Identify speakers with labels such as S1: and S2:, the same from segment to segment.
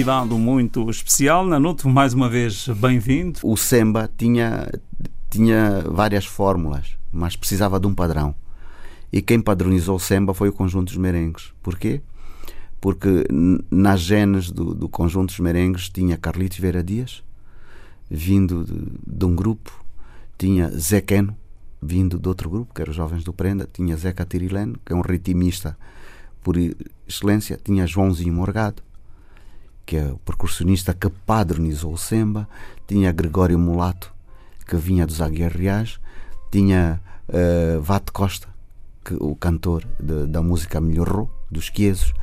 S1: Convidado muito especial. Nanuto, mais uma vez, bem-vindo.
S2: O Semba tinha, tinha várias fórmulas, mas precisava de um padrão. E quem padronizou o Semba foi o conjunto dos merengues. Porquê? Porque nas genes do, do conjunto dos merengues tinha Carlitos Vera Dias, vindo de, de um grupo, tinha Zé Queno, vindo de outro grupo, que era os Jovens do Prenda, tinha Zeca Tirilene, que é um ritmista por excelência, tinha Joãozinho Morgado, que é o percussionista que padronizou o Semba, tinha Gregório Mulato, que vinha dos Aguiar Reais, tinha uh, Vate Costa, que, o cantor de, da música Melhorou, dos Quiesos.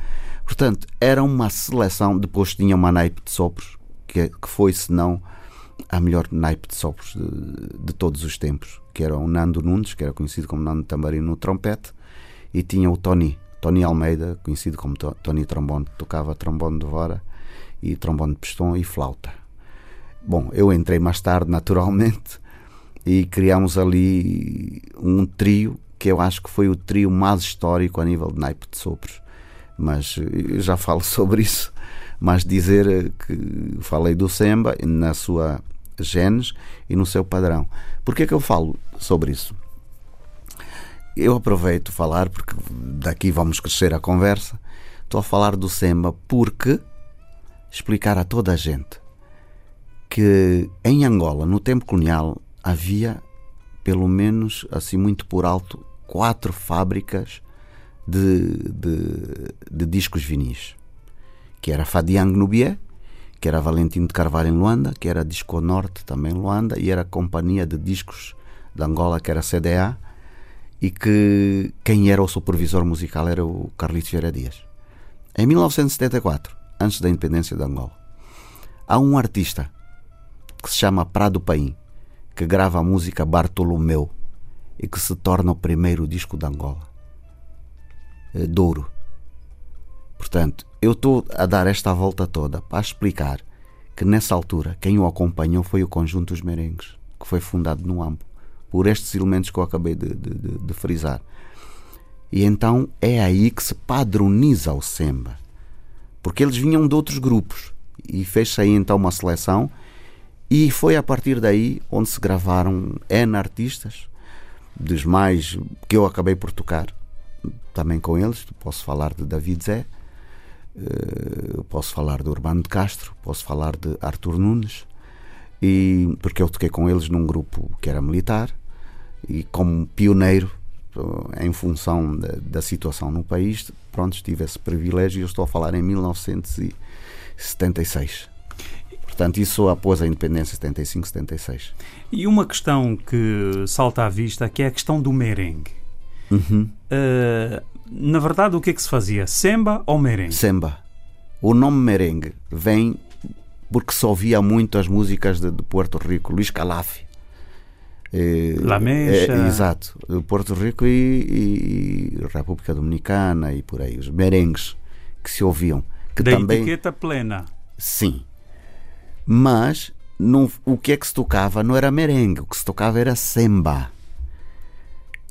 S2: Portanto, era uma seleção. Depois tinha uma naipe de sopros, que, que foi, se não, a melhor naipe de sopros de, de, todos os tempos, que era o Nando Nunes, que era conhecido como Nando Tambarino no trompete, e tinha o Tony, Tony Almeida, conhecido como Tony Trombone, que tocava trombone de vara e trombone de pistão e flauta. Bom, eu entrei mais tarde, naturalmente, e criámos ali um trio que eu acho que foi o trio mais histórico a nível de naipe de sopros. Mas eu já falo sobre isso. Mas dizer que falei do Semba na sua genes e no seu padrão. Por que é que eu falo sobre isso? Eu aproveito falar, porque daqui vamos crescer a conversa. Estou a falar do Semba porque explicar a toda a gente que em Angola, no tempo colonial, havia pelo menos assim muito por alto quatro fábricas de, de, de discos vinis que era Fadiang no Bié que era Valentino de Carvalho em Luanda que era Disco Norte também em Luanda e era a companhia de discos de Angola que era CDA e que quem era o supervisor musical era o Carlitos Vieira Dias. Em 1974, antes da independência de Angola, há um artista que se chama Prado Paim, que grava a música Bartolomeu e que se torna o primeiro disco de Angola. É Douro. Portanto, eu estou a dar esta volta toda para explicar que nessa altura quem o acompanhou foi o Conjunto dos Merengues, que foi fundado no Ambo por estes elementos que eu acabei de, de, de, de frisar. E então é aí que se padroniza o Semba. Porque eles vinham de outros grupos. E fez-se aí então uma seleção. E foi a partir daí onde se gravaram N artistas, dos mais que eu acabei por tocar também com eles. Posso falar de David Zé, eh, posso falar de Urbano de Castro, posso falar de Arthur Nunes, e porque eu toquei com eles num grupo que era militar e como pioneiro eh, em função da, da situação no país, pronto, tive esse privilégio e eu estou a falar em 1976. Portanto, isso após a independência 75, 76.
S1: E uma questão que salta à vista que é a questão do merengue.
S2: Uhum.
S1: Uh, na verdade, o que é que se fazia? Semba ou merengue?
S2: Semba. O nome merengue vem porque se ouvia muito as músicas de, de Porto Rico, Luís Calaf.
S1: Eh, La.
S2: É, exato, Porto Rico e, e, República Dominicana e por aí, os merengues que se ouviam. Que
S1: da
S2: também,
S1: etiqueta plena.
S2: Sim. Mas não, o que é que se tocava não era merengue, o que se tocava era semba.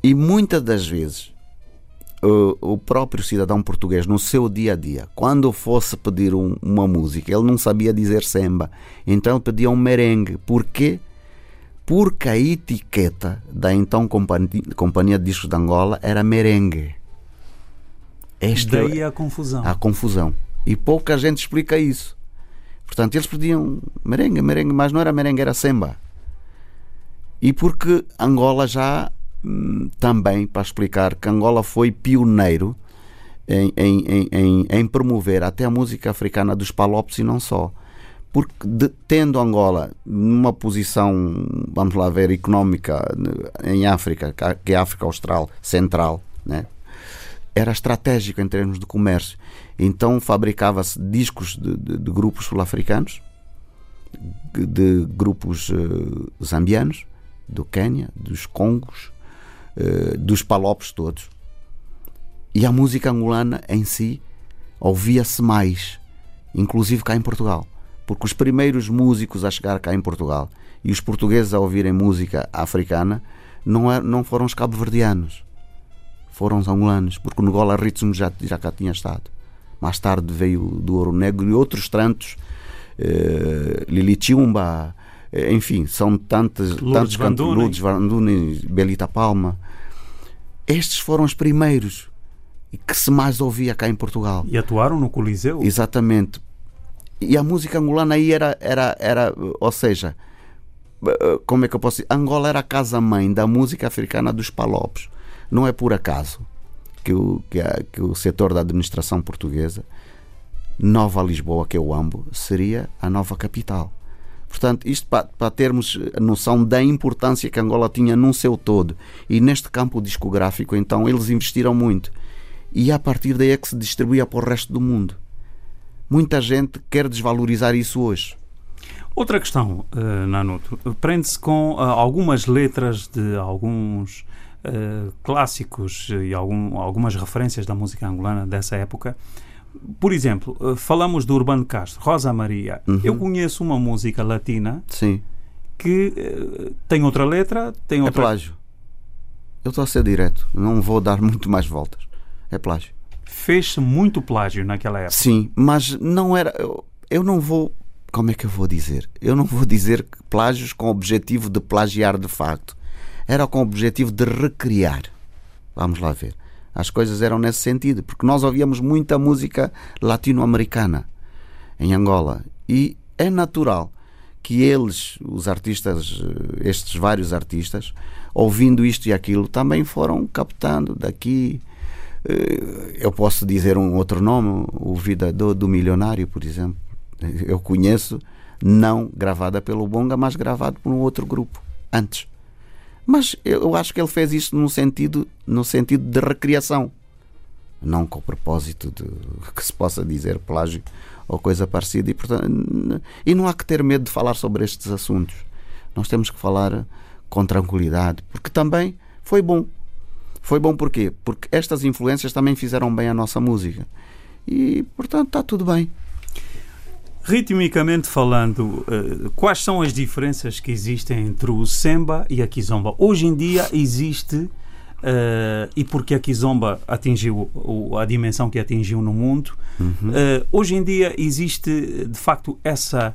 S2: E muitas das vezes o, o próprio cidadão português no seu dia a dia, quando fosse pedir um, uma música, ele não sabia dizer semba, então ele pedia um merengue. Porquê? Porque a etiqueta da então Companhia, de Discos de Angola era merengue.
S1: Esta Daí a confusão.
S2: A confusão. E pouca gente explica isso. Portanto, eles pediam merengue, merengue, mas não era merengue, era semba. E porque Angola já Hum, também para explicar que Angola foi pioneiro em, em, em, em promover até a música africana dos palopes e não só. Porque de, tendo Angola numa posição, vamos lá ver, económica em África, que é a África Austral Central, né? era estratégico em termos de comércio. Então fabricava-se discos de, de, de grupos sul-africanos, de grupos uh, zambianos, do Quênia, dos Congos, eh, dos palopes todos. E a música angolana em si ouvia-se mais, inclusive cá em Portugal. Porque os primeiros músicos a chegar cá em Portugal e os portugueses a ouvirem música africana não, é, não foram os cabo-verdianos, foram os angolanos, porque o Gola Ritmo já, já cá tinha estado. mais tarde veio do Ouro Negro e outros tantos, eh, Lili Chumba, eh, enfim, são tantos,
S1: Lourdes
S2: tantos
S1: Van
S2: cantos,
S1: Dunen.
S2: Lourdes Van Dunen, Belita Palma. Estes foram os primeiros que se mais ouvia cá em Portugal.
S1: E atuaram no Coliseu.
S2: Exatamente. E a música angolana aí era, era, era ou seja, eh, como é que eu posso dizer? Angola era a casa-mãe da música africana dos palopes. Não é por acaso que o, que, a- que o setor da administração portuguesa, Nova Lisboa, que é o seria a nova capital. Portanto, isto para, para termos noção da importância que Angola tinha num seu todo. E neste campo discográfico, então, eles investiram muito. E a partir daí é que se distribuía para o resto do mundo. Muita gente quer desvalorizar isso hoje.
S1: Outra questão, eh, Nanuto, prende-se com ah, algumas letras de alguns eh, clássicos e algum- algumas referências da música angolana dessa época. Por exemplo, eh, falamos do Urbano Castro, Rosa Maria.
S2: Uhum.
S1: Eu conheço uma música latina
S2: Sim.
S1: que tem outra letra, tem
S2: É
S1: outra.
S2: plágio. Eu estou a ser direto. Não vou dar muito mais voltas. É plágio.
S1: Fez-se muito plágio naquela época.
S2: Sim, mas não era. Eu, eu não vou. Como é que eu vou dizer? Eu não vou dizer plágios com o objetivo de plagiar de facto. Era com o objetivo de recriar. Vamos lá ver. As coisas eram nesse sentido, porque nós ouvíamos muita música latino-americana em Angola e é natural que eles, os artistas, eh, estes vários artistas, ouvindo isto e aquilo, também foram captando daqui. Eh, Eu posso dizer um outro nome, o Vida do, Milionário, por exemplo. Eu conheço, não gravada pelo Bonga, mas gravado por um outro grupo, antes. Mas eu acho que ele fez isto no sentido, no sentido de recriação, não com o propósito de que se possa dizer plágio ou coisa parecida. E, portanto, e não há que ter medo de falar sobre estes assuntos. Nós temos que falar com tranquilidade, porque também foi bom. Foi bom porquê? Porque estas influências também fizeram bem à nossa música. E, portanto, está tudo bem.
S1: Ritmicamente falando, eh, quais são as diferenças que existem entre o Semba e a Kizomba? Hoje em dia existe, eh, e porque a Kizomba atingiu o- a dimensão que atingiu no mundo, eh, hoje em dia existe de facto essa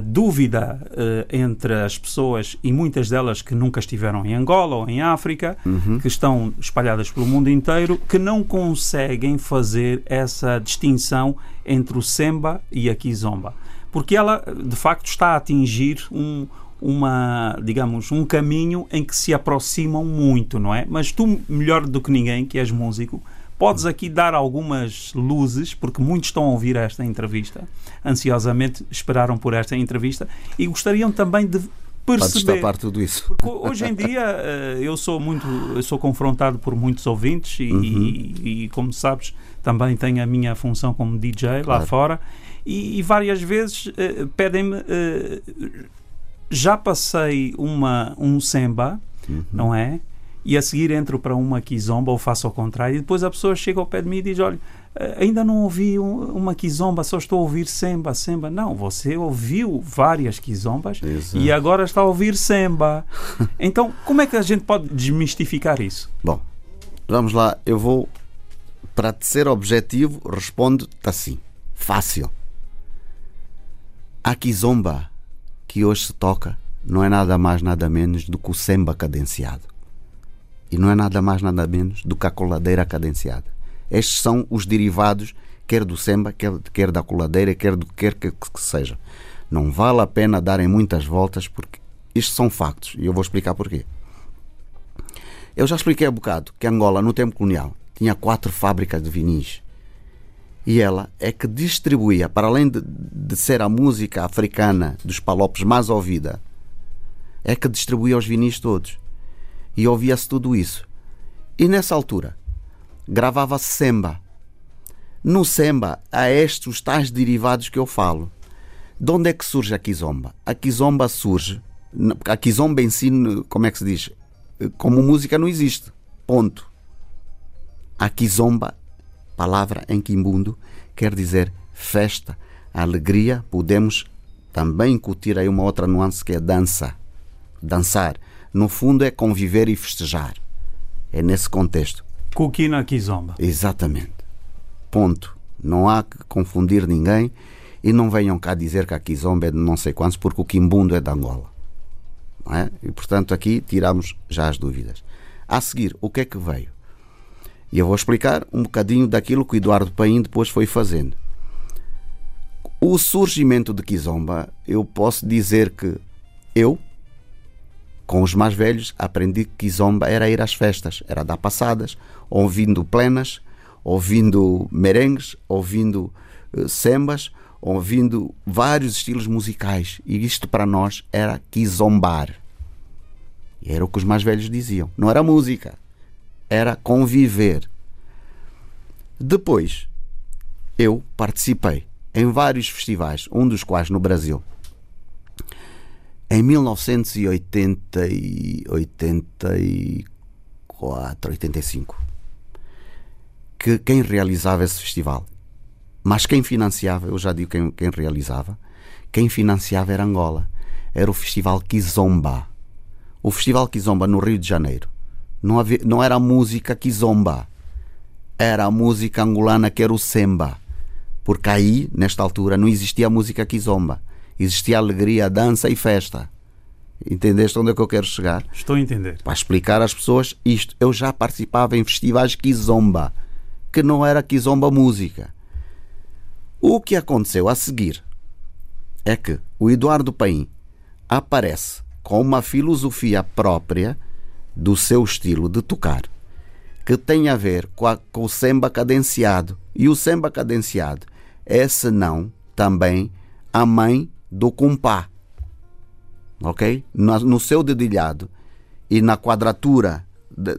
S1: dúvida eh, entre as pessoas e muitas delas que nunca estiveram em Angola ou em África, que estão espalhadas pelo mundo inteiro, que não conseguem fazer essa distinção entre o Semba e a Kizomba. Porque ela, de facto, está a atingir um, uma, digamos, um caminho em que se aproximam muito, não é? Mas tu, melhor do que ninguém, que és músico, podes aqui dar algumas luzes, porque muitos estão a ouvir esta entrevista, ansiosamente esperaram por esta entrevista e gostariam também de perceber.
S2: destapar tudo isso.
S1: Porque hoje em dia eh, eu sou muito, eu sou confrontado por muitos ouvintes e, e- e, como sabes também tenho a minha função como DJ lá
S2: Claro.
S1: fora e, e várias vezes eh, pedem-me eh, já passei uma um semba, não é? E a seguir entro para uma kizomba ou faço ao contrário e depois a pessoa chega ao pé de mim e diz olha eh, ainda não ouvi um- uma kizomba, só estou a ouvir semba, semba. Não, você ouviu várias kizombas
S2: Exato.
S1: e agora está a ouvir semba. Então, como é que a gente pode desmistificar isso?
S2: Bom, vamos lá. Eu vou, para ser objetivo, respondo assim. Fácil. A kizomba que hoje se toca não é nada mais, nada menos do que o semba cadenciado. E não é nada mais, nada menos do que a coladeira cadenciada. Estes são os derivados, quer do semba, quer, quer da coladeira, quer do que quer que, que seja. Não vale a pena darem muitas voltas, porque isto são factos. E eu vou explicar porquê. Eu já expliquei há bocado que Angola, no tempo colonial, tinha quatro fábricas de vinis. E ela é que distribuía, para além de, de ser a música africana dos palopes mais ouvida, é que distribuía os vinis todos. E ouvia-se tudo isso. E nessa altura, gravava-se semba. No semba, há estes tais derivados que eu falo. De onde é que surge a kizomba? A kizomba surge. A kizomba em si, como é que se diz? Como música não existe. Ponto. A kizomba, palavra em quimbundo, quer dizer festa, alegria. Podemos também incutir aí uma outra nuance que é dança. Dançar. No fundo é conviver e festejar. É nesse contexto.
S1: Kukina Kizomba.
S2: Exatamente. Ponto. Não há que confundir ninguém e não venham cá dizer que a Kizomba é de não sei quantos, porque o Quimbundo é de Angola. É? E portanto aqui tiramos já as dúvidas. A seguir, o que é que veio? E eu vou explicar um bocadinho daquilo que o Eduardo Paim depois foi fazendo. O surgimento de Kizomba, eu posso dizer que eu, com os mais velhos, aprendi que Kizomba era ir às festas, era dar passadas, ouvindo plenas, ouvindo merengues, ouvindo uh, sembas, ouvindo vários estilos musicais. E isto para nós era Kizombar. Era o que os mais velhos diziam. Não era música, era conviver. Depois, eu participei em vários festivais, um dos quais no Brasil. Em 1984, 85, que quem realizava esse festival, mas quem financiava, eu já digo quem, quem realizava, quem financiava era Angola. Era o Festival Kizomba. O Festival Kizomba no Rio de Janeiro. Não, havia, não era a música Kizomba. Era a música angolana que era o Semba porque aí, nesta altura, não existia a música kizomba. Existia alegria, dança e festa. Entendeste onde é que eu quero chegar?
S1: Estou a entender.
S2: Para explicar às pessoas isto. Eu já participava em festivais kizomba, que não era kizomba música. O que aconteceu a seguir é que o Eduardo Paim aparece com uma filosofia própria do seu estilo de tocar, que tem a ver com, a, com o samba cadenciado. E o samba cadenciado é senão também a mãe do compá. Ok? No seu dedilhado e na quadratura,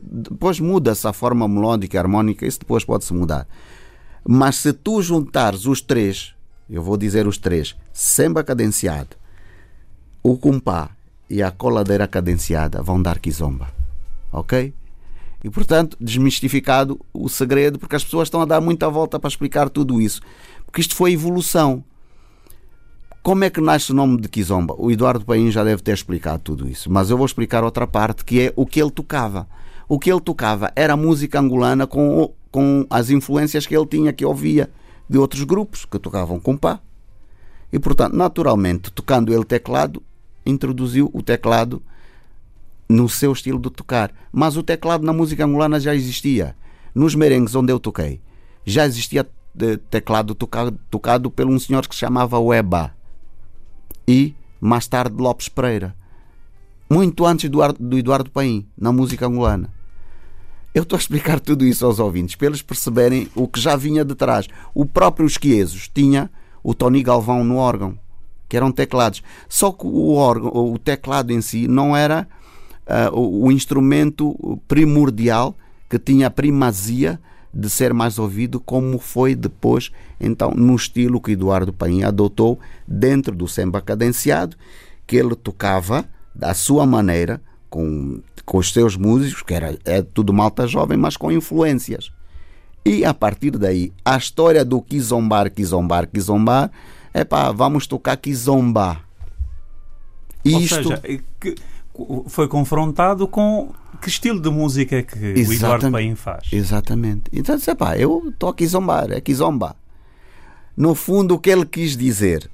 S2: depois muda essa forma melódica harmónica, isso depois pode-se mudar. Mas se tu juntares os três, eu vou dizer os três, samba cadenciado, o compá e a coladeira cadenciada vão dar kizomba. Ok? E portanto, desmistificado o segredo, porque as pessoas estão a dar muita volta para explicar tudo isso. Porque isto foi evolução. Como é que nasce o nome de Kizomba? O Eduardo Paim já deve ter explicado tudo isso, mas eu vou explicar outra parte que é o que ele tocava. O que ele tocava era música angolana com, com as influências que ele tinha, que ouvia de outros grupos que tocavam com pá. E portanto, naturalmente, tocando ele teclado, introduziu o teclado no seu estilo de tocar. Mas o teclado na música angolana já existia. Nos merengues onde eu toquei, já existia de teclado tocado, tocado por um senhor que se chamava Weba e mais tarde Lopes Pereira, muito antes do, do Eduardo Paim, na música angolana. Eu estou a explicar tudo isso aos ouvintes para eles perceberem o que já vinha de trás. O próprio Esquiesos tinha o Tony Galvão no órgão, que eram teclados. Só que o órgão, o teclado em si não era uh, o, o instrumento primordial que tinha a primazia de ser mais ouvido, como foi depois, então, no estilo que Eduardo Paim adotou dentro do samba cadenciado, que ele tocava da sua maneira, com, com os seus músicos, que era é tudo malta jovem, mas com influências. E a partir daí, a história do Kizombar, Kizombar, Kizombar, é pá, vamos tocar Kizomba.
S1: Isto... Ou seja, foi confrontado com que estilo de música é que Exatamente. o Eduardo Paim faz.
S2: Exatamente. Então disse, pá, eu estou aqui zombar, é zomba. No fundo, o que ele quis dizer,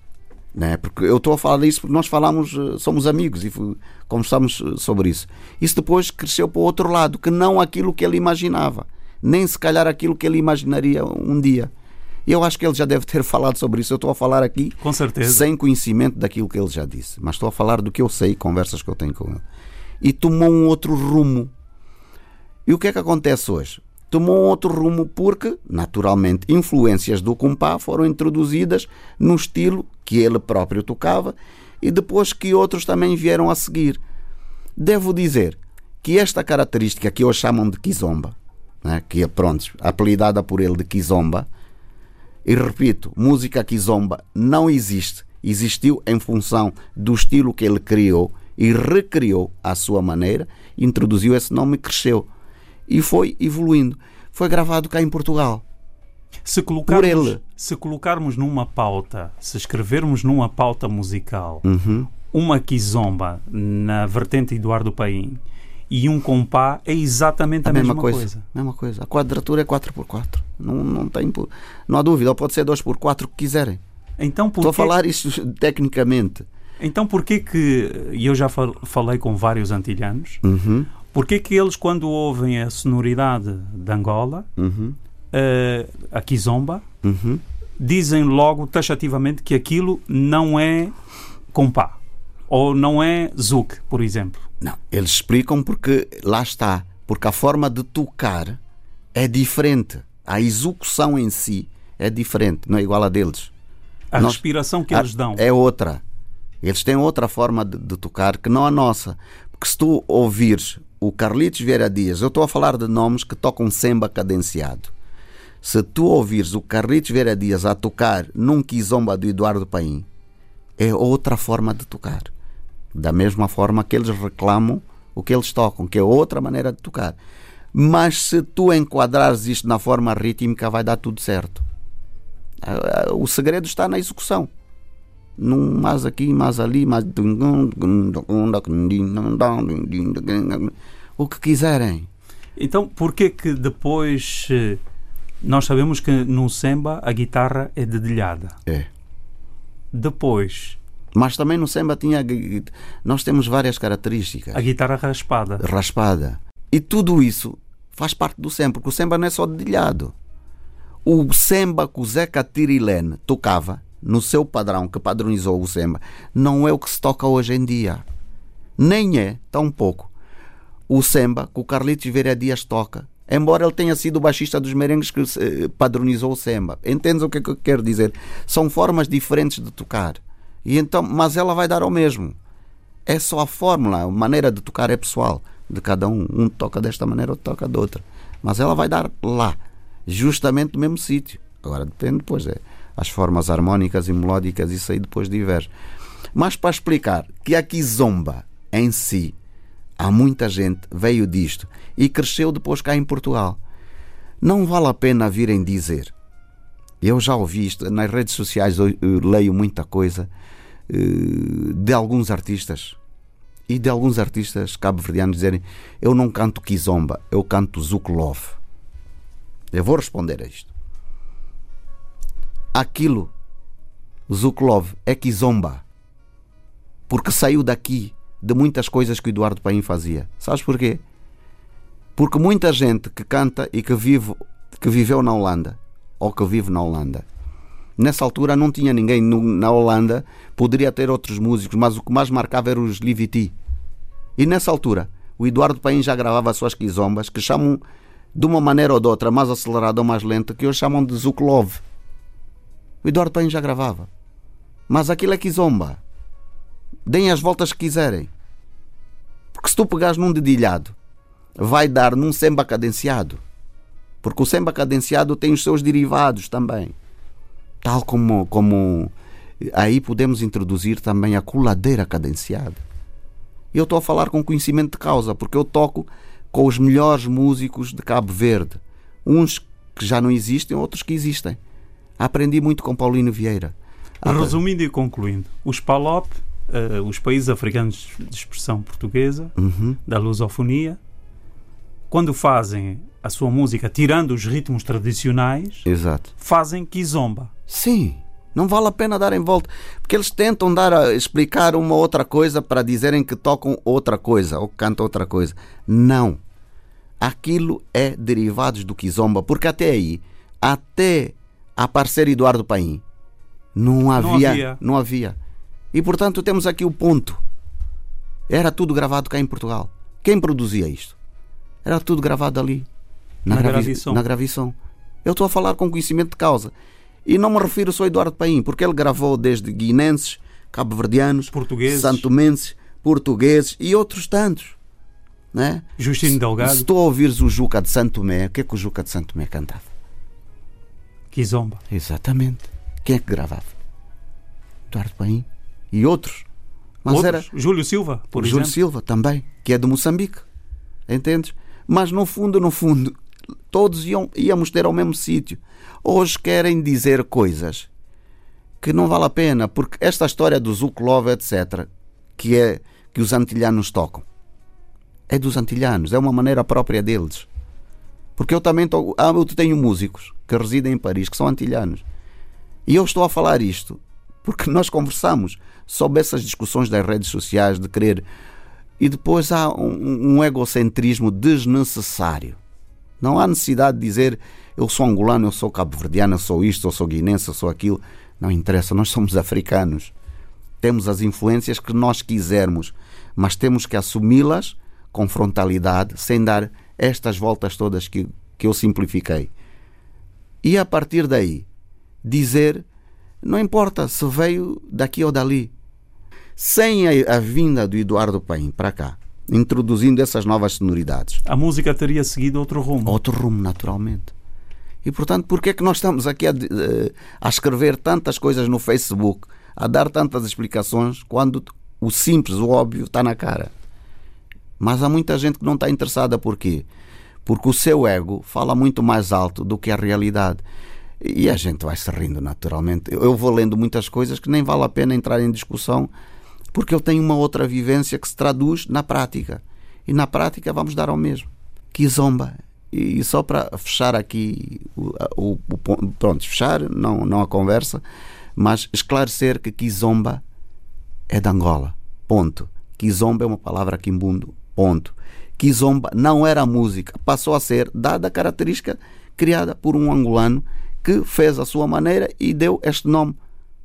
S2: né? porque eu estou a falar disso porque nós falamos, eh, somos amigos e conversamos eh, sobre isso. Isso depois cresceu para o outro lado, que não aquilo que ele imaginava, nem se calhar aquilo que ele imaginaria um dia. Eu acho que ele já deve ter falado sobre isso. Eu estou a falar aqui sem conhecimento daquilo que ele já disse, mas estou a falar do que eu sei, conversas que eu tenho com ele. E tomou um outro rumo. E o que é que acontece hoje? Tomou um outro rumo porque, naturalmente, influências do compá foram introduzidas no estilo que ele próprio tocava e depois que outros também vieram a seguir. Devo dizer que esta característica que hoje chamam de kizomba, né, que é, pronto, apelidada por ele de kizomba, e repito, música kizomba não existe. Existiu em função do estilo que ele criou e recriou à sua maneira, introduziu esse nome e cresceu. E foi evoluindo. Foi gravado cá em Portugal.
S1: Se colocarmos, se colocarmos numa pauta, se escrevermos numa pauta musical,
S2: uhum.
S1: uma kizomba na vertente Eduardo Paim e um compá é exatamente a, a mesma, mesma coisa. coisa.
S2: Mesma coisa. A quadratura é 4x4. Não, não, tem, não há dúvida. Ou pode ser 2 por 4 que quiserem.
S1: Então,
S2: Estou a falar isso tecnicamente.
S1: Então porquê que, e eu já falei com vários antilhanos,
S2: uhum.
S1: porquê que eles quando ouvem a sonoridade de Angola,
S2: uhum.
S1: uh, a kizomba,
S2: uhum.
S1: dizem logo taxativamente que aquilo não é compá, ou não é zouk, por exemplo?
S2: Não, eles explicam porque lá está, porque a forma de tocar é diferente, a execução em si é diferente, não é igual a deles.
S1: A Nós, respiração que eles dão
S2: é outra. Eles têm outra forma de, de, tocar que não a nossa. Porque se tu ouvires o Carlitos Vieira Dias, eu estou a falar de nomes que tocam samba cadenciado. Se tu ouvires o Carlitos Vieira Dias a tocar num quizomba do Eduardo Paim, é outra forma de tocar. Da mesma forma que eles reclamam o que eles tocam, que é outra maneira de tocar. Mas se tu enquadrares isto na forma rítmica, vai dar tudo certo. O segredo está na execução num mais aqui, mais ali, mais o que quiserem.
S1: Então, por que que depois eh, nós sabemos que no samba a guitarra é dedilhada?
S2: É.
S1: Depois.
S2: Mas também no samba tinha nós temos várias características.
S1: A guitarra raspada.
S2: Raspada. E tudo isso faz parte do samba, porque o samba não é só dedilhado. O samba que o Zeca Tirilene tocava no seu padrão que padronizou o samba, não é o que se toca hoje em dia. Nem é, tão pouco, o samba que o Carlitos Vieira Dias toca. Embora ele tenha sido o baixista dos merengues que eh, padronizou o samba. Entendes o que, é que eu quero dizer? São formas diferentes de tocar. E então, mas ela vai dar ao mesmo. É só a fórmula, a maneira de tocar é pessoal de cada um. Um toca desta maneira, outro toca de outra. Mas ela vai dar lá, justamente no mesmo sítio. Agora depende, pois é as formas harmónicas e melódicas, isso aí depois diverge. Mas para explicar que a kizomba em si, há muita gente veio disto e cresceu depois cá em Portugal. Não vale a pena virem dizer. Eu já ouvi isto nas redes sociais, leio muita coisa eh, de alguns artistas e de alguns artistas cabo-verdianos dizerem eu não canto kizomba, eu canto zuklov. Eu vou responder a isto aquilo, Zuklov, é Kizomba. Porque saiu daqui de muitas coisas que o Eduardo Paim fazia. Sabes porquê? Porque muita gente que canta e que, vive, que viveu na Holanda, ou que vive na Holanda, nessa altura não tinha ninguém na Holanda, poderia ter outros músicos, mas o que mais marcava era os Liviti. E nessa altura, o Eduardo Paim já gravava as suas quizombas, que chamam de uma maneira ou de outra, mais acelerada ou mais lenta, que hoje chamam de Zuklov. O Eduardo Paim já gravava. Mas aquilo é kizomba. Deem as voltas que quiserem. Porque se tu pegares num dedilhado, vai dar num semba cadenciado. Porque o semba cadenciado tem os seus derivados também. Tal como, como aí podemos introduzir também a coladeira cadenciada. Eu estou a falar com conhecimento de causa, porque eu toco com os melhores músicos de Cabo Verde. Uns que já não existem, outros que existem. Aprendi muito com Paulino Vieira.
S1: Resumindo e concluindo, os PALOP, uh, os países africanos de expressão portuguesa,
S2: uhum.
S1: da lusofonia, quando fazem a sua música tirando os ritmos tradicionais,
S2: Exato.
S1: fazem kizomba.
S2: Sim. Não vale a pena dar em volta. Porque eles tentam dar a explicar uma outra coisa para dizerem que tocam outra coisa ou cantam outra coisa. Não. Aquilo é derivados do kizomba. Porque até aí, até aparecer Eduardo Paim. Não havia, não havia, não havia. E portanto temos aqui o ponto. Era tudo gravado cá em Portugal. Quem produzia isto? Era tudo gravado ali.
S1: Na, na gravi
S2: Na gravição. Eu estou a falar com conhecimento de causa. E não me refiro só a Eduardo Paim, porque ele gravou desde guinenses, cabo-verdianos,
S1: portugueses,
S2: santomenses, portugueses e outros tantos. Né?
S1: Justino Delgado.
S2: Se tu ouvires o Juca de Santo Tomé, o que é que o Juca de Santo Tomé cantava?
S1: Kizomba.
S2: Exatamente. Quem é que gravava? Eduardo Paim e outros.
S1: Mas outros? era Júlio Silva, por
S2: Júlio
S1: exemplo.
S2: Silva também, que é de Moçambique. Entendes? Mas no fundo, no fundo, todos iam, íamos ter ao mesmo sítio. Hoje querem dizer coisas que não vale a pena, porque esta história do Zuklov, etc., que é que os antilhanos tocam, é dos antilhanos, é uma maneira própria deles. Porque eu também tô, ah, eu tenho músicos que residem em Paris, que são antilhanos. E eu estou a falar isto porque nós conversamos sobre essas discussões das redes sociais de querer. E depois há um, um egocentrismo desnecessário. Não há necessidade de dizer eu sou angolano, eu sou cabo-verdiano, eu sou isto, eu sou guinense, eu sou aquilo. Não interessa, nós somos africanos. Temos as influências que nós quisermos, mas temos que assumi-las com frontalidade, sem dar estas voltas todas que, que eu simplifiquei. E a partir daí, dizer, não importa se veio daqui ou dali, sem a, a vinda do Eduardo Paim para cá, introduzindo essas novas sonoridades.
S1: A música teria seguido outro rumo.
S2: Outro rumo, naturalmente. E portanto, por que é que nós estamos aqui a, a escrever tantas coisas no Facebook, a dar tantas explicações, quando o simples, o óbvio, está na cara? Mas há muita gente que não está interessada. Porquê? Porque o seu ego fala muito mais alto do que a realidade. E a gente vai se rindo naturalmente. Eu vou lendo muitas coisas que nem vale a pena entrar em discussão, porque eu tenho uma outra vivência que se traduz na prática. E na prática vamos dar ao mesmo. Que zomba e só para fechar aqui o, o, o, pronto, fechar não, não a conversa, mas esclarecer que Kizomba é de Angola. Ponto. Kizomba é uma palavra quimbundo. Ponto. Kizomba não era música, passou a ser dada a característica criada por um angolano que fez a sua maneira e deu este nome.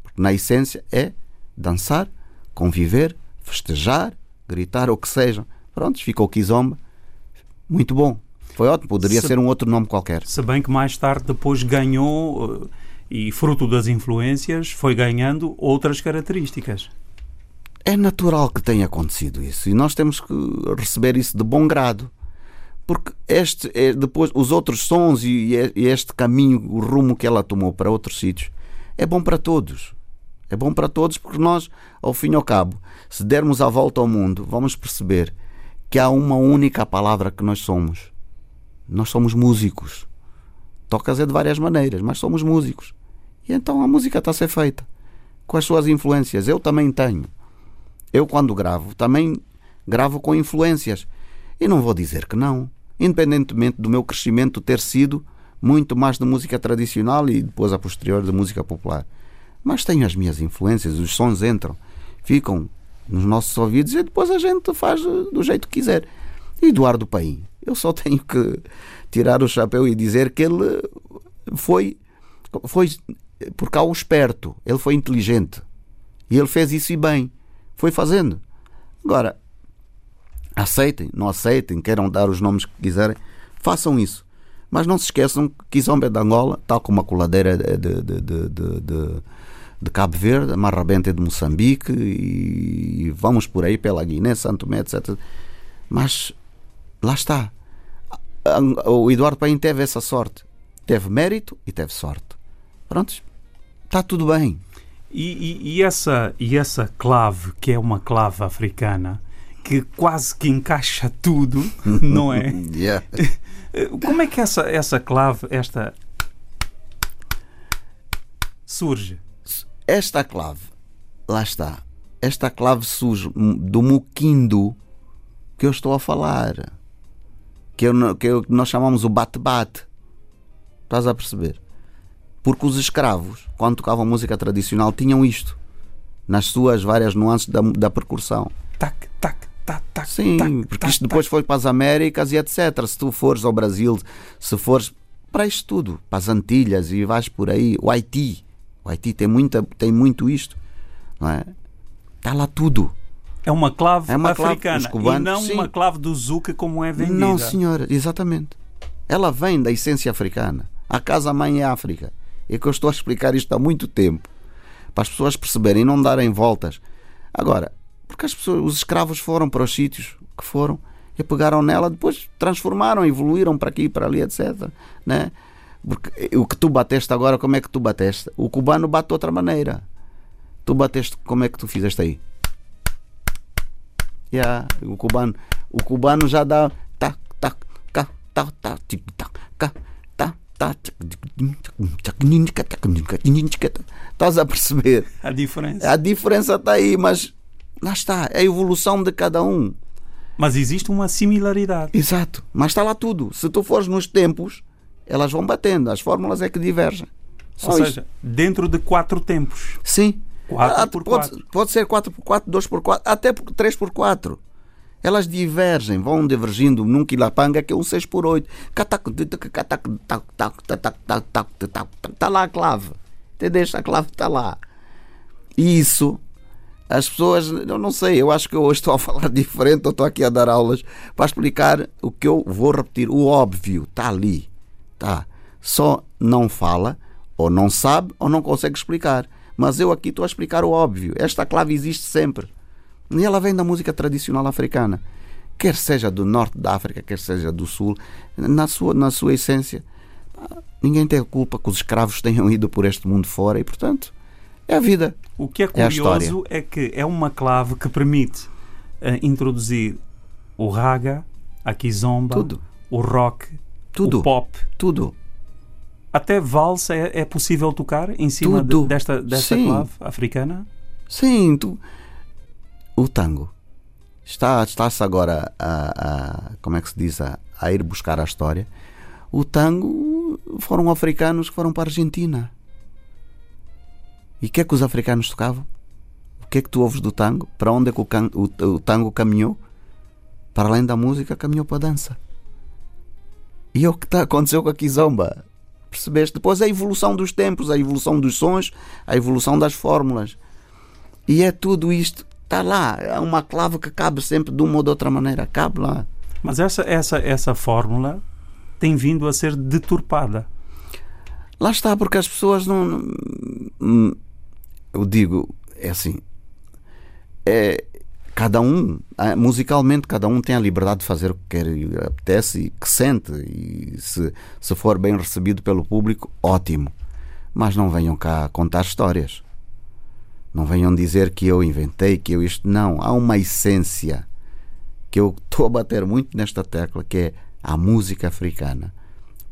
S2: Porque na essência é dançar, conviver, festejar, gritar, o que seja. Pronto, ficou Kizomba. Muito bom. Foi ótimo, poderia se, ser um outro nome qualquer.
S1: Se bem que mais tarde depois ganhou eh, e fruto das influências foi ganhando outras características.
S2: É natural que tenha acontecido isso e nós temos que receber isso de bom grado. Porque este é depois os outros sons e este caminho, o rumo que ela tomou para outros sítios, é bom para todos. É bom para todos porque nós, ao fim e ao cabo, se dermos a volta ao mundo, vamos perceber que há uma única palavra que nós somos nós somos músicos. Tocas é de várias maneiras, mas somos músicos. E então a música está a ser feita com as suas influências. Eu também tenho. Eu, quando gravo, também gravo com influências. E não vou dizer que não. Independentemente do meu crescimento ter sido muito mais de música tradicional e depois a posterior de música popular. Mas tenho as minhas influências, os sons entram, ficam nos nossos ouvidos e depois a gente faz do jeito que quiser. Eduardo Paim, eu só tenho que tirar o chapéu e dizer que ele foi, foi por cá o esperto, ele foi inteligente. E ele fez isso e bem. Foi fazendo. Agora, aceitem, não aceitem, queiram dar os nomes que quiserem, façam isso. Mas não se esqueçam que Kizomba é de Angola, tal como a coladeira de, de, de, de, de Cabo Verde, a Marrabenta é de Moçambique e vamos por aí pela Guiné, Santo Tomé, etc. Mas lá está o Eduardo Paim teve essa sorte. Teve mérito e teve sorte. Pronto, está tudo bem.
S1: E, e, e, essa, e essa clave, que é uma clave africana, que quase que encaixa tudo, não é?
S2: yeah.
S1: Como é que essa, essa clave, esta surge?
S2: Esta clave, lá está. Esta clave surge do muquindo que eu estou a falar que, eu, que eu, nós chamamos o bate-bate. Estás a perceber? Porque os escravos, quando tocavam música tradicional, tinham isto nas suas várias nuances da, da percussão.
S1: Tac, tac, tac, tac.
S2: Sim,
S1: tac,
S2: porque
S1: tac,
S2: isto depois
S1: tac.
S2: foi para as Américas e etc. Se tu fores ao Brasil, se fores para isto tudo, para as Antilhas e vais por aí, o Haiti. O Haiti tem, muita, tem muito isto, não é? Está lá tudo.
S1: É uma clave
S2: É uma
S1: africana
S2: clave, os cubanos,
S1: e não
S2: sim.
S1: uma clave do Zuca como é vendida.
S2: Não, senhora, exatamente. Ela vem da essência africana. A casa-mãe é África. É que eu estou a explicar isto há muito tempo. Para as pessoas perceberem e não darem voltas. Agora, porque as pessoas, os escravos foram para os sítios que foram e pegaram nela, depois transformaram, evoluíram para aqui, para ali, etc. Né? Porque o que tu bateste agora, como é que tu bateste? O cubano bate de outra maneira. Tu bateste, como é que tu fizeste aí? Yeah, o cubano, o cubano já dá tá tá cá tá tá tic tá cá Estás a perceber?
S1: A diferença.
S2: A diferença está aí, mas lá está, é a evolução de cada um.
S1: Mas existe uma similaridade.
S2: Exato. Mas está lá tudo. Se tu fores nos tempos, elas vão batendo. As fórmulas é que divergem.
S1: Ou seja, dentro de quatro tempos.
S2: Sim.
S1: Quatro
S2: Ah,
S1: por
S2: pode,
S1: quatro.
S2: pode ser 4x4, 2x4, até 3x4. Elas divergem, vão divergindo num quilapanga que é um 6x8. Está lá a clave. Entendeste? A clave está lá. E isso, as pessoas, eu não sei, eu acho que eu hoje estou a falar diferente, eu estou aqui a dar aulas para explicar o que eu vou repetir. O óbvio está ali. Tá. Só não fala, ou não sabe, ou não consegue explicar. Mas eu aqui estou a explicar o óbvio. Esta clave existe sempre. E ela vem da música tradicional africana. Quer seja do norte da África, quer seja do sul, na sua, na sua essência. Ninguém tem a culpa que os escravos tenham ido por este mundo fora e, portanto, é a vida.
S1: O que é
S2: É
S1: curioso é, que é uma clave que permite eh, introduzir o raga, a kizomba,
S2: Tudo.
S1: o rock,
S2: Tudo.
S1: o pop.
S2: Tudo.
S1: Até valsa é, é possível tocar em cima de- desta, desta
S2: Sim.
S1: clave africana?
S2: Sim, tu... o tango está está-se agora a, a- como é que se diz a, a ir buscar a história. O tango foram africanos que foram para a Argentina. E o que é que os africanos tocavam? O que é que tu ouves do tango? Para onde é que o, can- o- o tango caminhou? Para além da música, caminhou para a dança. E é o que está aconteceu com a Kizomba. Percebeste? Depois a evolução dos tempos, a evolução dos sons, a evolução das fórmulas. E é tudo isto. Está lá. É uma clave que cabe sempre de uma ou de outra maneira. Cabe lá.
S1: Mas essa, essa, essa fórmula tem vindo a ser deturpada.
S2: Lá está, porque as pessoas não. hum, Eu digo, é assim. É, cada um, musicalmente, cada um tem a liberdade de fazer o que quer e apetece e que sente. E se, se for bem recebido pelo público, ótimo. Mas não venham cá contar histórias. Não venham dizer que eu inventei, que eu isto. Não. Há uma essência que eu estou a bater muito nesta tecla, que é a música africana.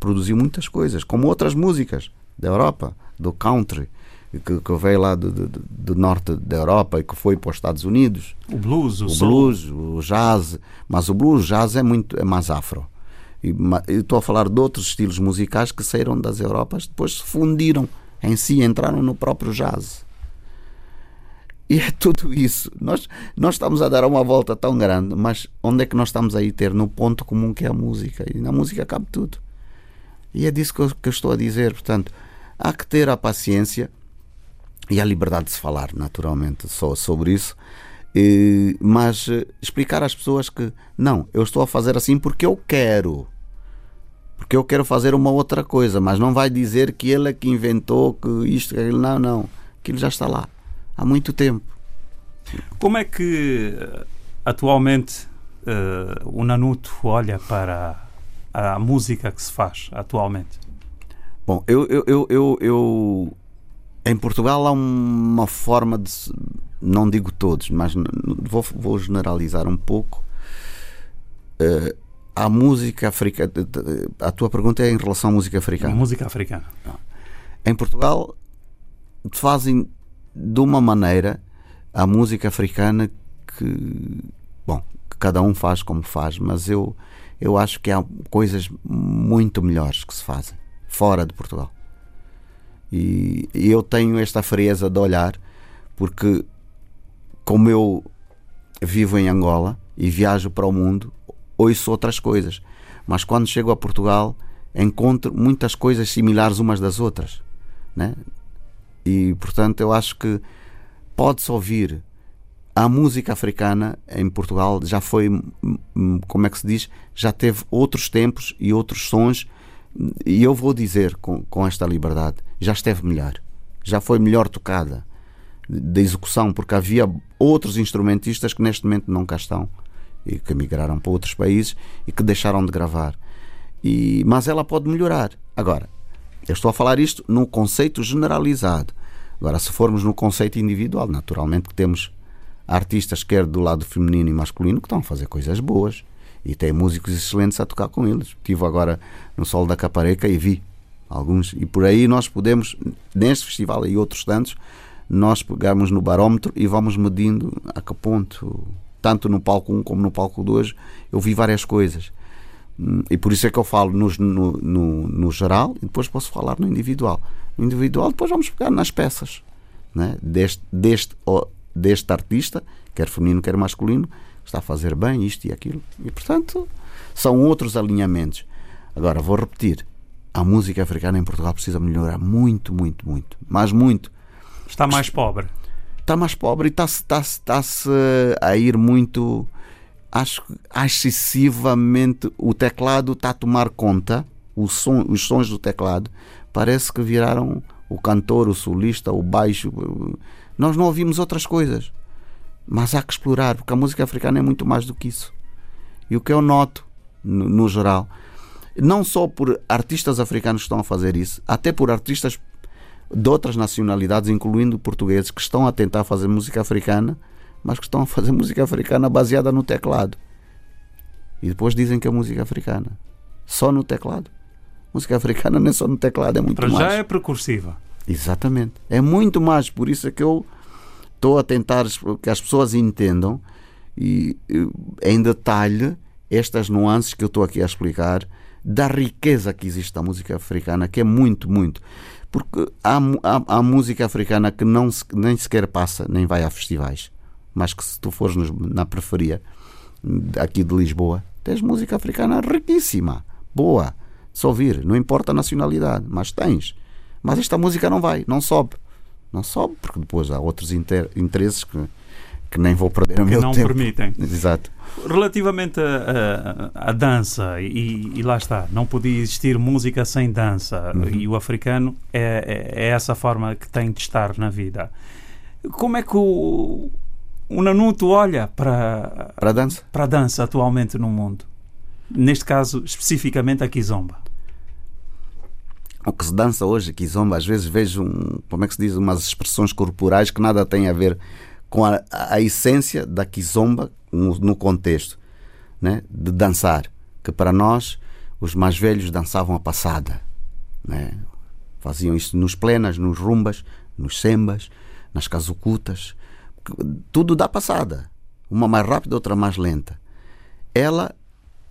S2: Produziu muitas coisas, como outras músicas da Europa, do country, que, que veio lá do, do, do norte da Europa e que foi para os Estados Unidos.
S1: O blues, o,
S2: O blues, o jazz, mas o blues, jazz é muito é mais afro. E, eu estou a falar de outros estilos musicais que saíram das Europas, depois se fundiram em si, entraram no próprio jazz. E é tudo isso. Nós, nós estamos a dar uma volta tão grande, mas onde é que nós estamos a ir ter? No ponto comum que é a música. E na música cabe tudo. E é disso que eu, que eu estou a dizer. Portanto, há que ter a paciência e a liberdade de se falar, naturalmente, só sobre isso. E- mas eh, explicar às pessoas que não, eu estou a fazer assim porque eu quero. Porque eu quero fazer uma outra coisa, mas não vai dizer que ele é que inventou que isto, que aquilo. Não, não. Aquilo já está lá há muito tempo.
S1: Como é que eh, atualmente eh, o Nanuto olha para a, a música que se faz atualmente?
S2: Bom, eu, eu, eu, eu, eu- em Portugal há uma forma de não digo todos, mas vou, vou generalizar um pouco. Eh, a música africana. A tua pergunta é em relação à música
S1: A
S2: africana.
S1: música africana.
S2: Em Portugal fazem de uma maneira a música africana que, bom, que cada um faz como faz, mas eu, eu acho que há coisas muito melhores que se fazem fora de Portugal. E, e eu tenho esta frieza de olhar, porque como eu vivo em Angola e viajo para o mundo, ouço outras coisas. Mas quando chego a Portugal, encontro muitas coisas similares umas das outras. Né? E portanto, eu acho que pode-se ouvir a música africana em Portugal já foi, hum, hum, como é que se diz, já teve outros tempos e outros sons. E eu vou dizer com, com esta liberdade, já esteve melhor, já foi melhor tocada da execução, porque havia outros instrumentistas que neste momento não cá estão e que migraram para outros países e que deixaram de gravar. E, mas ela pode melhorar. Agora, eu estou a falar isto no conceito generalizado. Agora, se formos no conceito individual, naturalmente que temos artistas, quer do lado feminino e masculino, que estão a fazer coisas boas e tem músicos excelentes a tocar com eles. Estive agora no Sol da Capareca e vi alguns, e por aí nós podemos, neste festival e outros tantos, nós pegamos no barómetro e vamos medindo a que ponto tanto no palco 1 como no palco 2, eu vi várias coisas. Hum, e por isso é que eu falo no, no, no, no geral e depois posso falar no individual. No individual, depois vamos pegar nas peças né? deste, deste, deste artista, quer feminino, quer masculino, está a fazer bem isto e aquilo. E portanto, são outros alinhamentos. Agora, vou repetir: a música africana em Portugal precisa melhorar muito, muito, muito. Mas muito.
S1: Está mais pobre.
S2: Está mais pobre e está-se está -se, está -se a ir muito. Acho excessivamente. O teclado está a tomar conta, o som, os sons do teclado, parece que viraram o cantor, o solista, o baixo. Nós não ouvimos outras coisas. Mas há que explorar, porque a música africana é muito mais do que isso. E o que eu noto, no, no geral, não só por artistas africanos que estão a fazer isso, até por artistas de outras nacionalidades, incluindo portugueses, que estão a tentar fazer música africana, mas que estão a fazer música africana baseada no teclado. E depois dizem que é música africana. Só no teclado. Música africana nem só no teclado, é muito
S1: Para
S2: mais.
S1: já é precursiva.
S2: Exatamente. É muito mais. Por isso é que eu estou a tentar que as pessoas entendam e em detalhe estas nuances que eu estou aqui a explicar da riqueza que existe na música africana, que é muito, muito. Porque há, há, há música africana que não se, nem sequer passa, nem vai a festivais. Mas que se tu fores na periferia aqui de Lisboa, tens música africana riquíssima, boa, de se ouvir, não importa a nacionalidade, mas tens. Mas esta música não vai, não sobe. Não sobe, porque depois há outros inter, interesses que, que nem vou perder o meu
S1: não
S2: tempo.
S1: permitem.
S2: Exato.
S1: Relativamente à dança, e, e, lá está, não podia existir música sem dança, uhum. e o africano é, é, é, essa forma que tem de estar na vida. Como é que o, o Nanuto olha para,
S2: para, a dança?
S1: para a dança atualmente no mundo? Neste caso, especificamente a Kizomba.
S2: O que se dança hoje, Kizomba, às vezes vejo, um, como é que se diz, umas expressões corporais que nada têm a ver com a, a essência da Kizomba no, no contexto né, de dançar. Que para nós, os mais velhos dançavam a passada. Né? Faziam isso nos plenas, nos rumbas, nos sembas, nas casucutas. Tudo dá passada. Uma mais rápida, outra mais lenta. Ela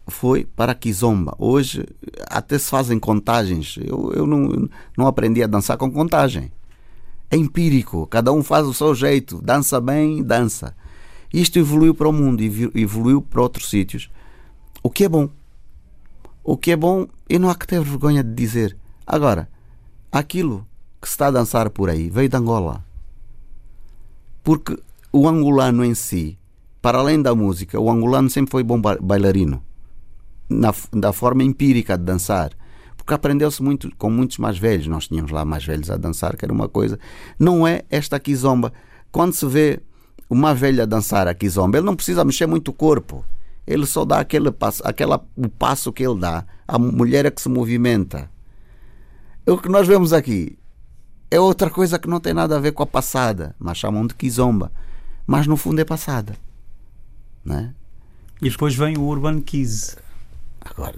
S2: foi para Kizomba. Hoje até se fazem contagens. Eu, eu não, não aprendi a dançar com contagem é empírico, cada um faz o seu jeito, dança bem, dança. Isto evoluiu para o mundo, evoluiu para outros sítios. O que é bom. O que é bom, e não há que ter vergonha de dizer. Agora, aquilo que se está a dançar por aí veio de Angola. Porque o angolano em si, para além da música, o angolano sempre foi bom bailarino. Na, da forma empírica de dançar porque aprendeu-se muito com muitos mais velhos. Nós tínhamos lá mais velhos a dançar, que era uma coisa. Não é esta kizomba. Quando se vê uma velha dançar a kizomba, ele não precisa mexer muito o corpo. Ele só dá aquele passo, aquela, o passo que ele dá. A mulher é que se movimenta. O que nós vemos aqui é outra coisa que não tem nada a ver com a passada, mas chamam de kizomba. Mas no fundo é passada. Não é?
S1: E depois vem o Urban Kiz.
S2: Agora,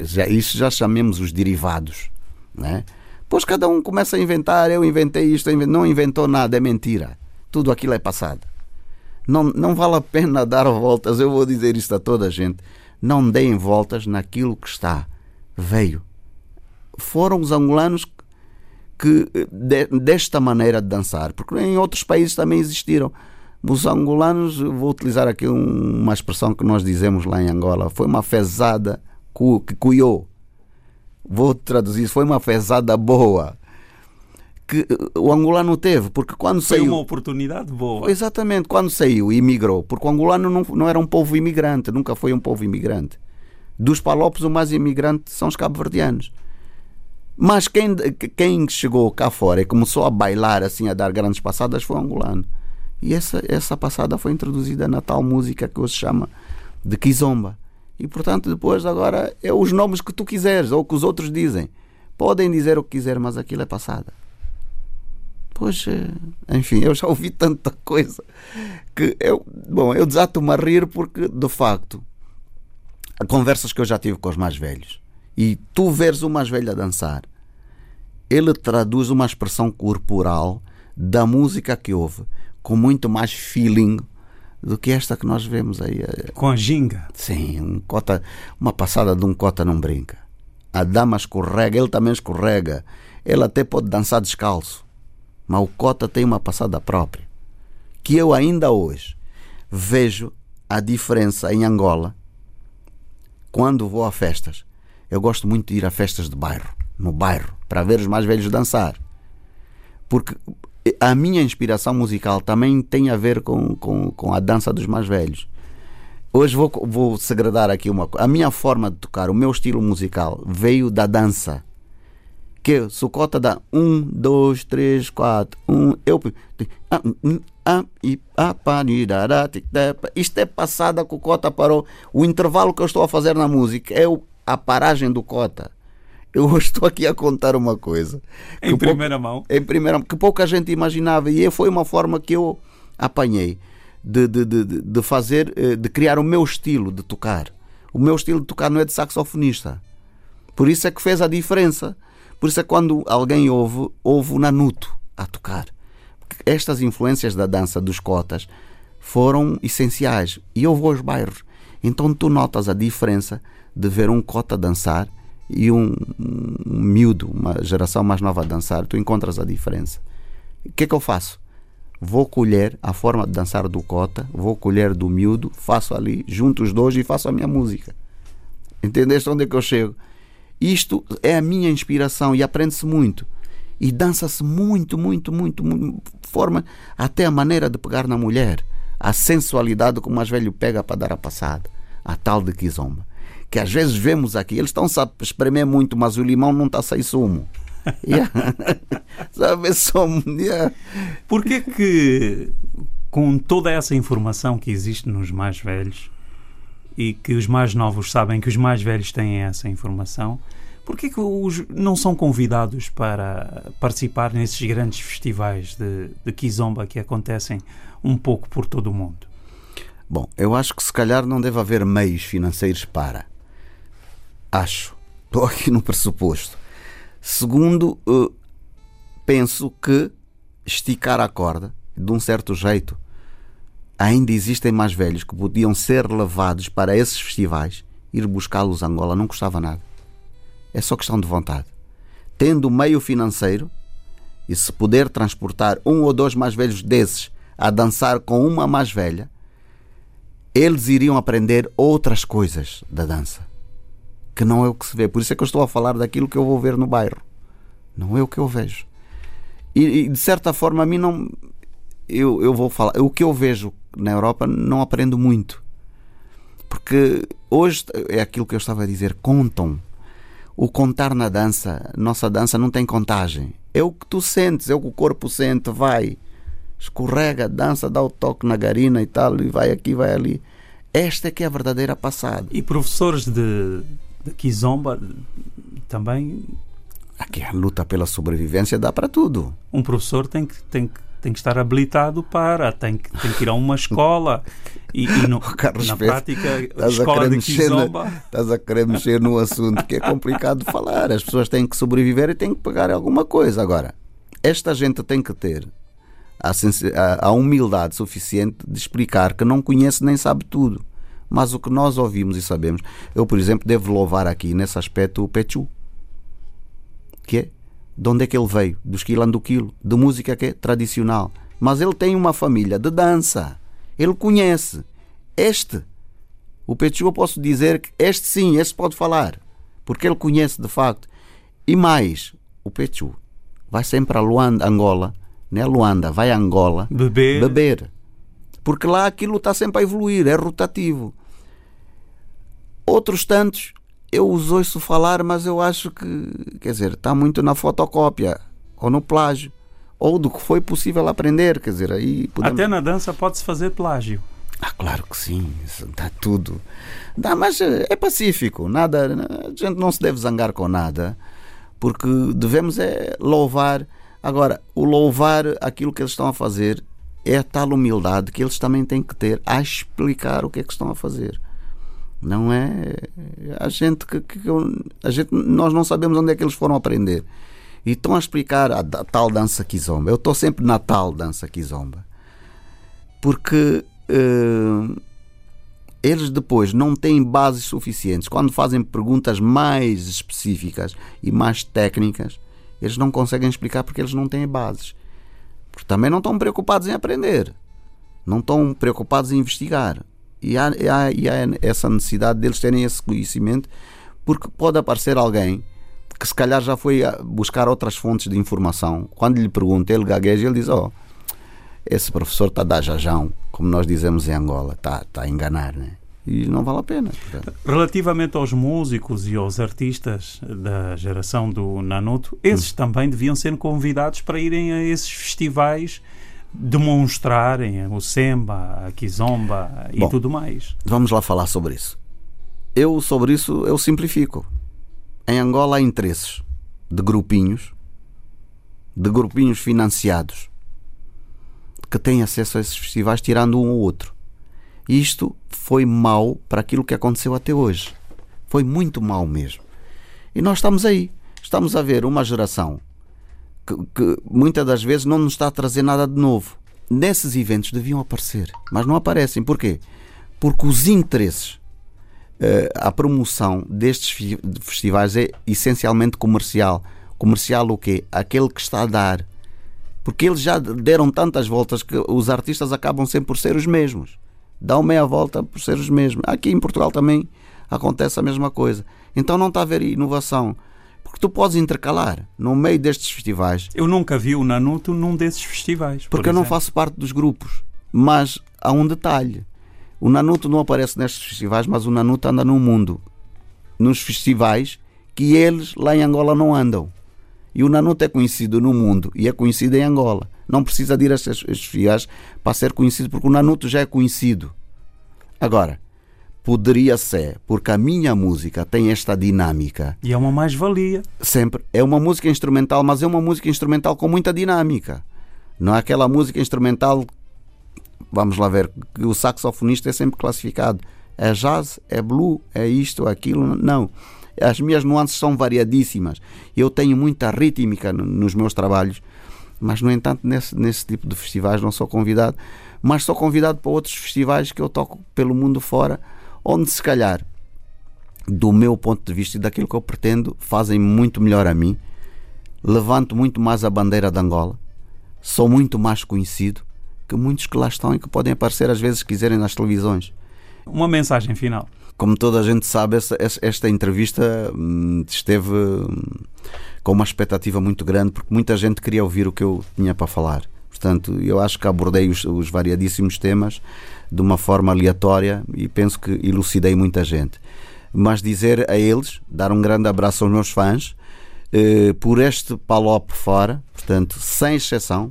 S2: já, isso já chamemos os derivados. Né? Pois cada um começa a inventar, eu inventei isto, não inventou nada, é mentira. Tudo aquilo é passado. Não, não vale a pena dar voltas, eu vou dizer isto a toda a gente. Não deem voltas naquilo que está. Veio. Foram os angolanos que de, desta maneira de dançar, porque em outros países também existiram. Os angolanos, vou utilizar aqui uma expressão que nós dizemos lá em Angola, foi uma fezada que cuiou. Vou traduzir, foi uma fezada boa que o angolano teve, porque quando
S1: foi
S2: saiu.
S1: uma oportunidade boa.
S2: Exatamente, quando saiu e imigrou, porque o angolano não, não era um povo imigrante, nunca foi um povo imigrante. Dos palopes, o mais imigrante são os cabo-verdianos. Mas quem, quem chegou cá fora e começou a bailar, assim, a dar grandes passadas, foi o angolano. E essa, essa passada foi introduzida na tal música que hoje se chama de Kizomba. E portanto, depois, agora, é os nomes que tu quiseres ou que os outros dizem. Podem dizer o que quiser, mas aquilo é passada. Pois, eh, enfim, eu já ouvi tanta coisa que eu, bom, eu desato-me a rir porque, de facto, conversas que eu já tive com os mais velhos e tu veres o mais velho a dançar, ele traduz uma expressão corporal da música que ouve com muito mais feeling do que esta que nós vemos aí.
S1: Com a ginga.
S2: Sim, um cota, uma passada de um cota não brinca. A dama escorrega, ele também escorrega. Ele até pode dançar descalço. Mas o cota tem uma passada própria. Que eu ainda hoje vejo a diferença em Angola quando vou a festas. Eu gosto muito de ir a festas de bairro, no bairro, para ver os mais velhos dançar. Porque a minha inspiração musical também tem a ver com, com, com a dança dos mais velhos. Hoje vou, vou segredar aqui uma coisa. A minha forma de tocar, o meu estilo musical, veio da dança. Que Sucota dá um, dois, três, quatro, um, eu. Isto é passada que o Cota parou. O intervalo que eu estou a fazer na música é a paragem do Cota. Eu estou aqui a contar uma coisa.
S1: Em primeira mão.
S2: Em primeira que pouca gente imaginava. E foi uma forma que eu apanhei de, de, de, de fazer, eh, de criar o meu estilo de tocar. O meu estilo de tocar não é de saxofonista. Por isso é que fez a diferença. Por isso é que quando alguém ouve, ouve o Nanuto a tocar. Estas influências da dança dos cotas foram essenciais. E eu vou aos bairros. Então tu notas a diferença de ver um cota dançar e um, um miúdo, uma geração mais nova a dançar, tu encontras a diferença. O que é que eu faço? Vou colher a forma de dançar do cota, vou colher do miúdo, faço ali, junto os dois e faço a minha música. Entendeste onde é que eu chego? Isto é a minha inspiração e aprende-se muito. E dança-se muito, muito, muito, muito, forma até a maneira de pegar na mulher, a sensualidade que o mais velho pega para dar a passada, a tal de Kizomba que às vezes vemos aqui, eles estão a espremer muito, mas o limão não está sair sumo. Yeah. Sabe, sumo. Yeah.
S1: Porquê que, com toda essa informação que existe nos mais velhos e que os mais novos sabem que os mais velhos têm essa informação, porquê que os não são convidados para participar nesses grandes festivais de, de Kizomba que acontecem um pouco por todo o mundo?
S2: Bom, eu acho que se calhar não deve haver meios financeiros para. Acho. Estou aqui no pressuposto. Segundo, uh, penso que esticar a corda, de um certo jeito, ainda existem mais velhos que podiam ser levados para esses festivais, ir buscá-los a Angola não custava nada. É só questão de vontade. Tendo meio financeiro e se puder transportar um ou dois mais velhos desses a dançar com uma mais velha, eles iriam aprender outras coisas da dança que não é o que se vê. Por isso é que eu estou a falar daquilo que eu vou ver no bairro. Não é o que eu vejo. E, e de certa forma a mim não. Eu, eu vou falar. O que eu vejo na Europa não aprendo muito. Porque hoje é aquilo que eu estava a dizer, contam. O contar na dança, nossa dança não tem contagem. É o que tu sentes, é o que o corpo sente, vai. Escorrega, dança, dá o toque na garina e tal, e vai aqui, vai ali. Esta é que é a verdadeira passada.
S1: E professores de, da Kizomba também.
S2: Aqui a luta pela sobrevivência dá para tudo.
S1: Um professor tem que, tem que, tem que estar habilitado para, tem que, tem que ir a uma escola e, e no,
S2: Carlos
S1: na
S2: Pedro,
S1: prática,
S2: estás
S1: escola
S2: a
S1: de Kizomba.
S2: Estás a querer mexer no assunto que é complicado de falar. As pessoas têm que sobreviver e têm que pagar alguma coisa. Agora, esta gente tem que ter a, a, a humildade suficiente de explicar que não conhece nem sabe tudo. Mas o que nós ouvimos e sabemos, eu, por exemplo, devo louvar aqui nesse aspecto o Pechu, que é de onde é que ele veio? Dos quilanduquilo, de música que é tradicional. Mas ele tem uma família de dança. Ele conhece. Este, o Pechu, eu posso dizer que este sim, este pode falar. Porque ele conhece de facto. E mais, o Pechu vai sempre a Luanda, Angola, né? Luanda, vai a Angola
S1: Beber.
S2: beber. Porque lá aquilo está sempre a evoluir, é rotativo. Outros tantos, eu os ouço falar, mas eu acho que, quer dizer, está muito na fotocópia ou no plágio ou do que foi possível aprender, quer dizer, aí podemos...
S1: Até na dança pode-se fazer plágio.
S2: Ah, claro que sim, dá tudo. Dá, mas é pacífico, nada, a gente não se deve zangar com nada, porque devemos é louvar. Agora, o louvar aquilo que eles estão a fazer é a tal humildade que eles também têm que ter a explicar o que é que estão a fazer. Não é a gente que, que a gente nós não sabemos onde é que eles foram aprender. E estão a explicar a, a tal dança kizomba. Eu estou sempre na tal dança kizomba. Porque uh, eles depois não têm bases suficientes. Quando fazem perguntas mais específicas e mais técnicas, eles não conseguem explicar porque eles não têm bases. Porque também não estão preocupados em aprender, não estão preocupados em investigar. E há, há, e há essa necessidade deles terem esse conhecimento, porque pode aparecer alguém que se calhar já foi buscar outras fontes de informação. Quando lhe pergunta, ele gagueja, ele diz: Oh, esse professor está a dar jajão, como nós dizemos em Angola, está, está a enganar, né? E não vale a pena.
S1: Relativamente aos músicos e aos artistas da geração do Nanuto, esses hum. também deviam ser convidados para irem a esses festivais demonstrarem o Semba, a Kizomba e Bom, tudo mais.
S2: Vamos lá falar sobre isso. Eu, sobre isso, eu simplifico. Em Angola há interesses de grupinhos, de grupinhos financiados, que têm acesso a esses festivais, tirando um ou outro. Isto foi mau para aquilo que aconteceu até hoje. Foi muito mau mesmo. E nós estamos aí. Estamos a ver uma geração que, que muitas das vezes não nos está a trazer nada de novo. Nesses eventos deviam aparecer, mas não aparecem. Porquê? Porque os interesses, eh, a promoção destes festivais é essencialmente comercial. Comercial o quê? Aquele que está a dar. Porque eles já deram tantas voltas que os artistas acabam sempre por ser os mesmos dão meia volta por ser os mesmos. Aqui em Portugal também acontece a mesma coisa. Então não está a haver inovação. Porque tu podes intercalar no meio destes festivais.
S1: Eu nunca vi o Nanuto num desses festivais.
S2: Por porque eu não faço parte dos grupos. Mas há um detalhe. O Nanuto não aparece nestes festivais, mas o Nanuto anda no mundo. Nos festivais que eles lá em Angola não andam. E o Nanuto é conhecido no mundo e é conhecido em Angola. Não precisa de ir a estes festivais para ser conhecido, porque o Nanuto já é conhecido. Agora, poderia ser, porque a minha música tem esta dinâmica.
S1: E é uma mais-valia.
S2: Sempre. É uma música instrumental, mas é uma música instrumental com muita dinâmica. Não é aquela música instrumental, vamos lá ver, que o saxofonista é sempre classificado. É jazz, é blue, é isto, aquilo. Não. As minhas nuances são variadíssimas. Eu tenho muita rítmica nos meus trabalhos mas, no entanto, nesse, nesse tipo de festivais não sou convidado, mas sou convidado para outros festivais que eu toco pelo mundo fora, onde se calhar, do meu ponto de vista e daquilo que eu pretendo, fazem muito melhor a mim. Levanto muito mais a bandeira de Angola, sou muito mais conhecido que muitos que lá estão e que podem aparecer às vezes quiserem nas televisões.
S1: Uma mensagem final.
S2: Como toda a gente sabe, esta, esta entrevista hum, esteve hum, com uma expectativa muito grande, porque muita gente queria ouvir o que eu tinha para falar. Portanto, eu acho que abordei os, os variadíssimos temas de uma forma aleatória e penso que elucidei muita gente. Mas dizer a eles, dar um grande abraço aos meus fãs, eh, por este palop fora, portanto, sem exceção,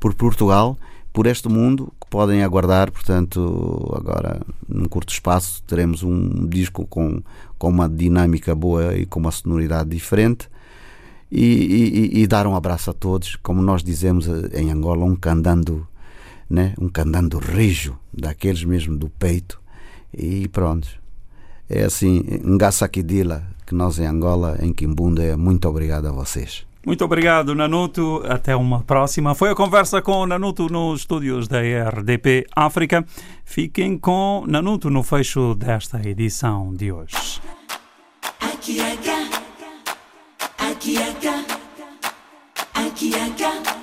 S2: por Portugal, por este mundo podem aguardar, portanto, agora num curto espaço teremos um disco com, com uma dinâmica boa e com uma sonoridade diferente e, e, e, dar um abraço a todos, como nós dizemos eh, em Angola, um candando, né? um candando rijo, daqueles mesmo do peito, e pronto. É assim, Ngassakidila, que nós em Angola, em Quimbunda, é muito obrigado a vocês.
S1: Muito obrigado, Nanuto. Até uma próxima. Foi a conversa com Nanuto nos estúdios da RDP África. Fiquem com Nanuto no fecho desta edição de hoje. Aqui, aqui. Akiaka, Akiaka.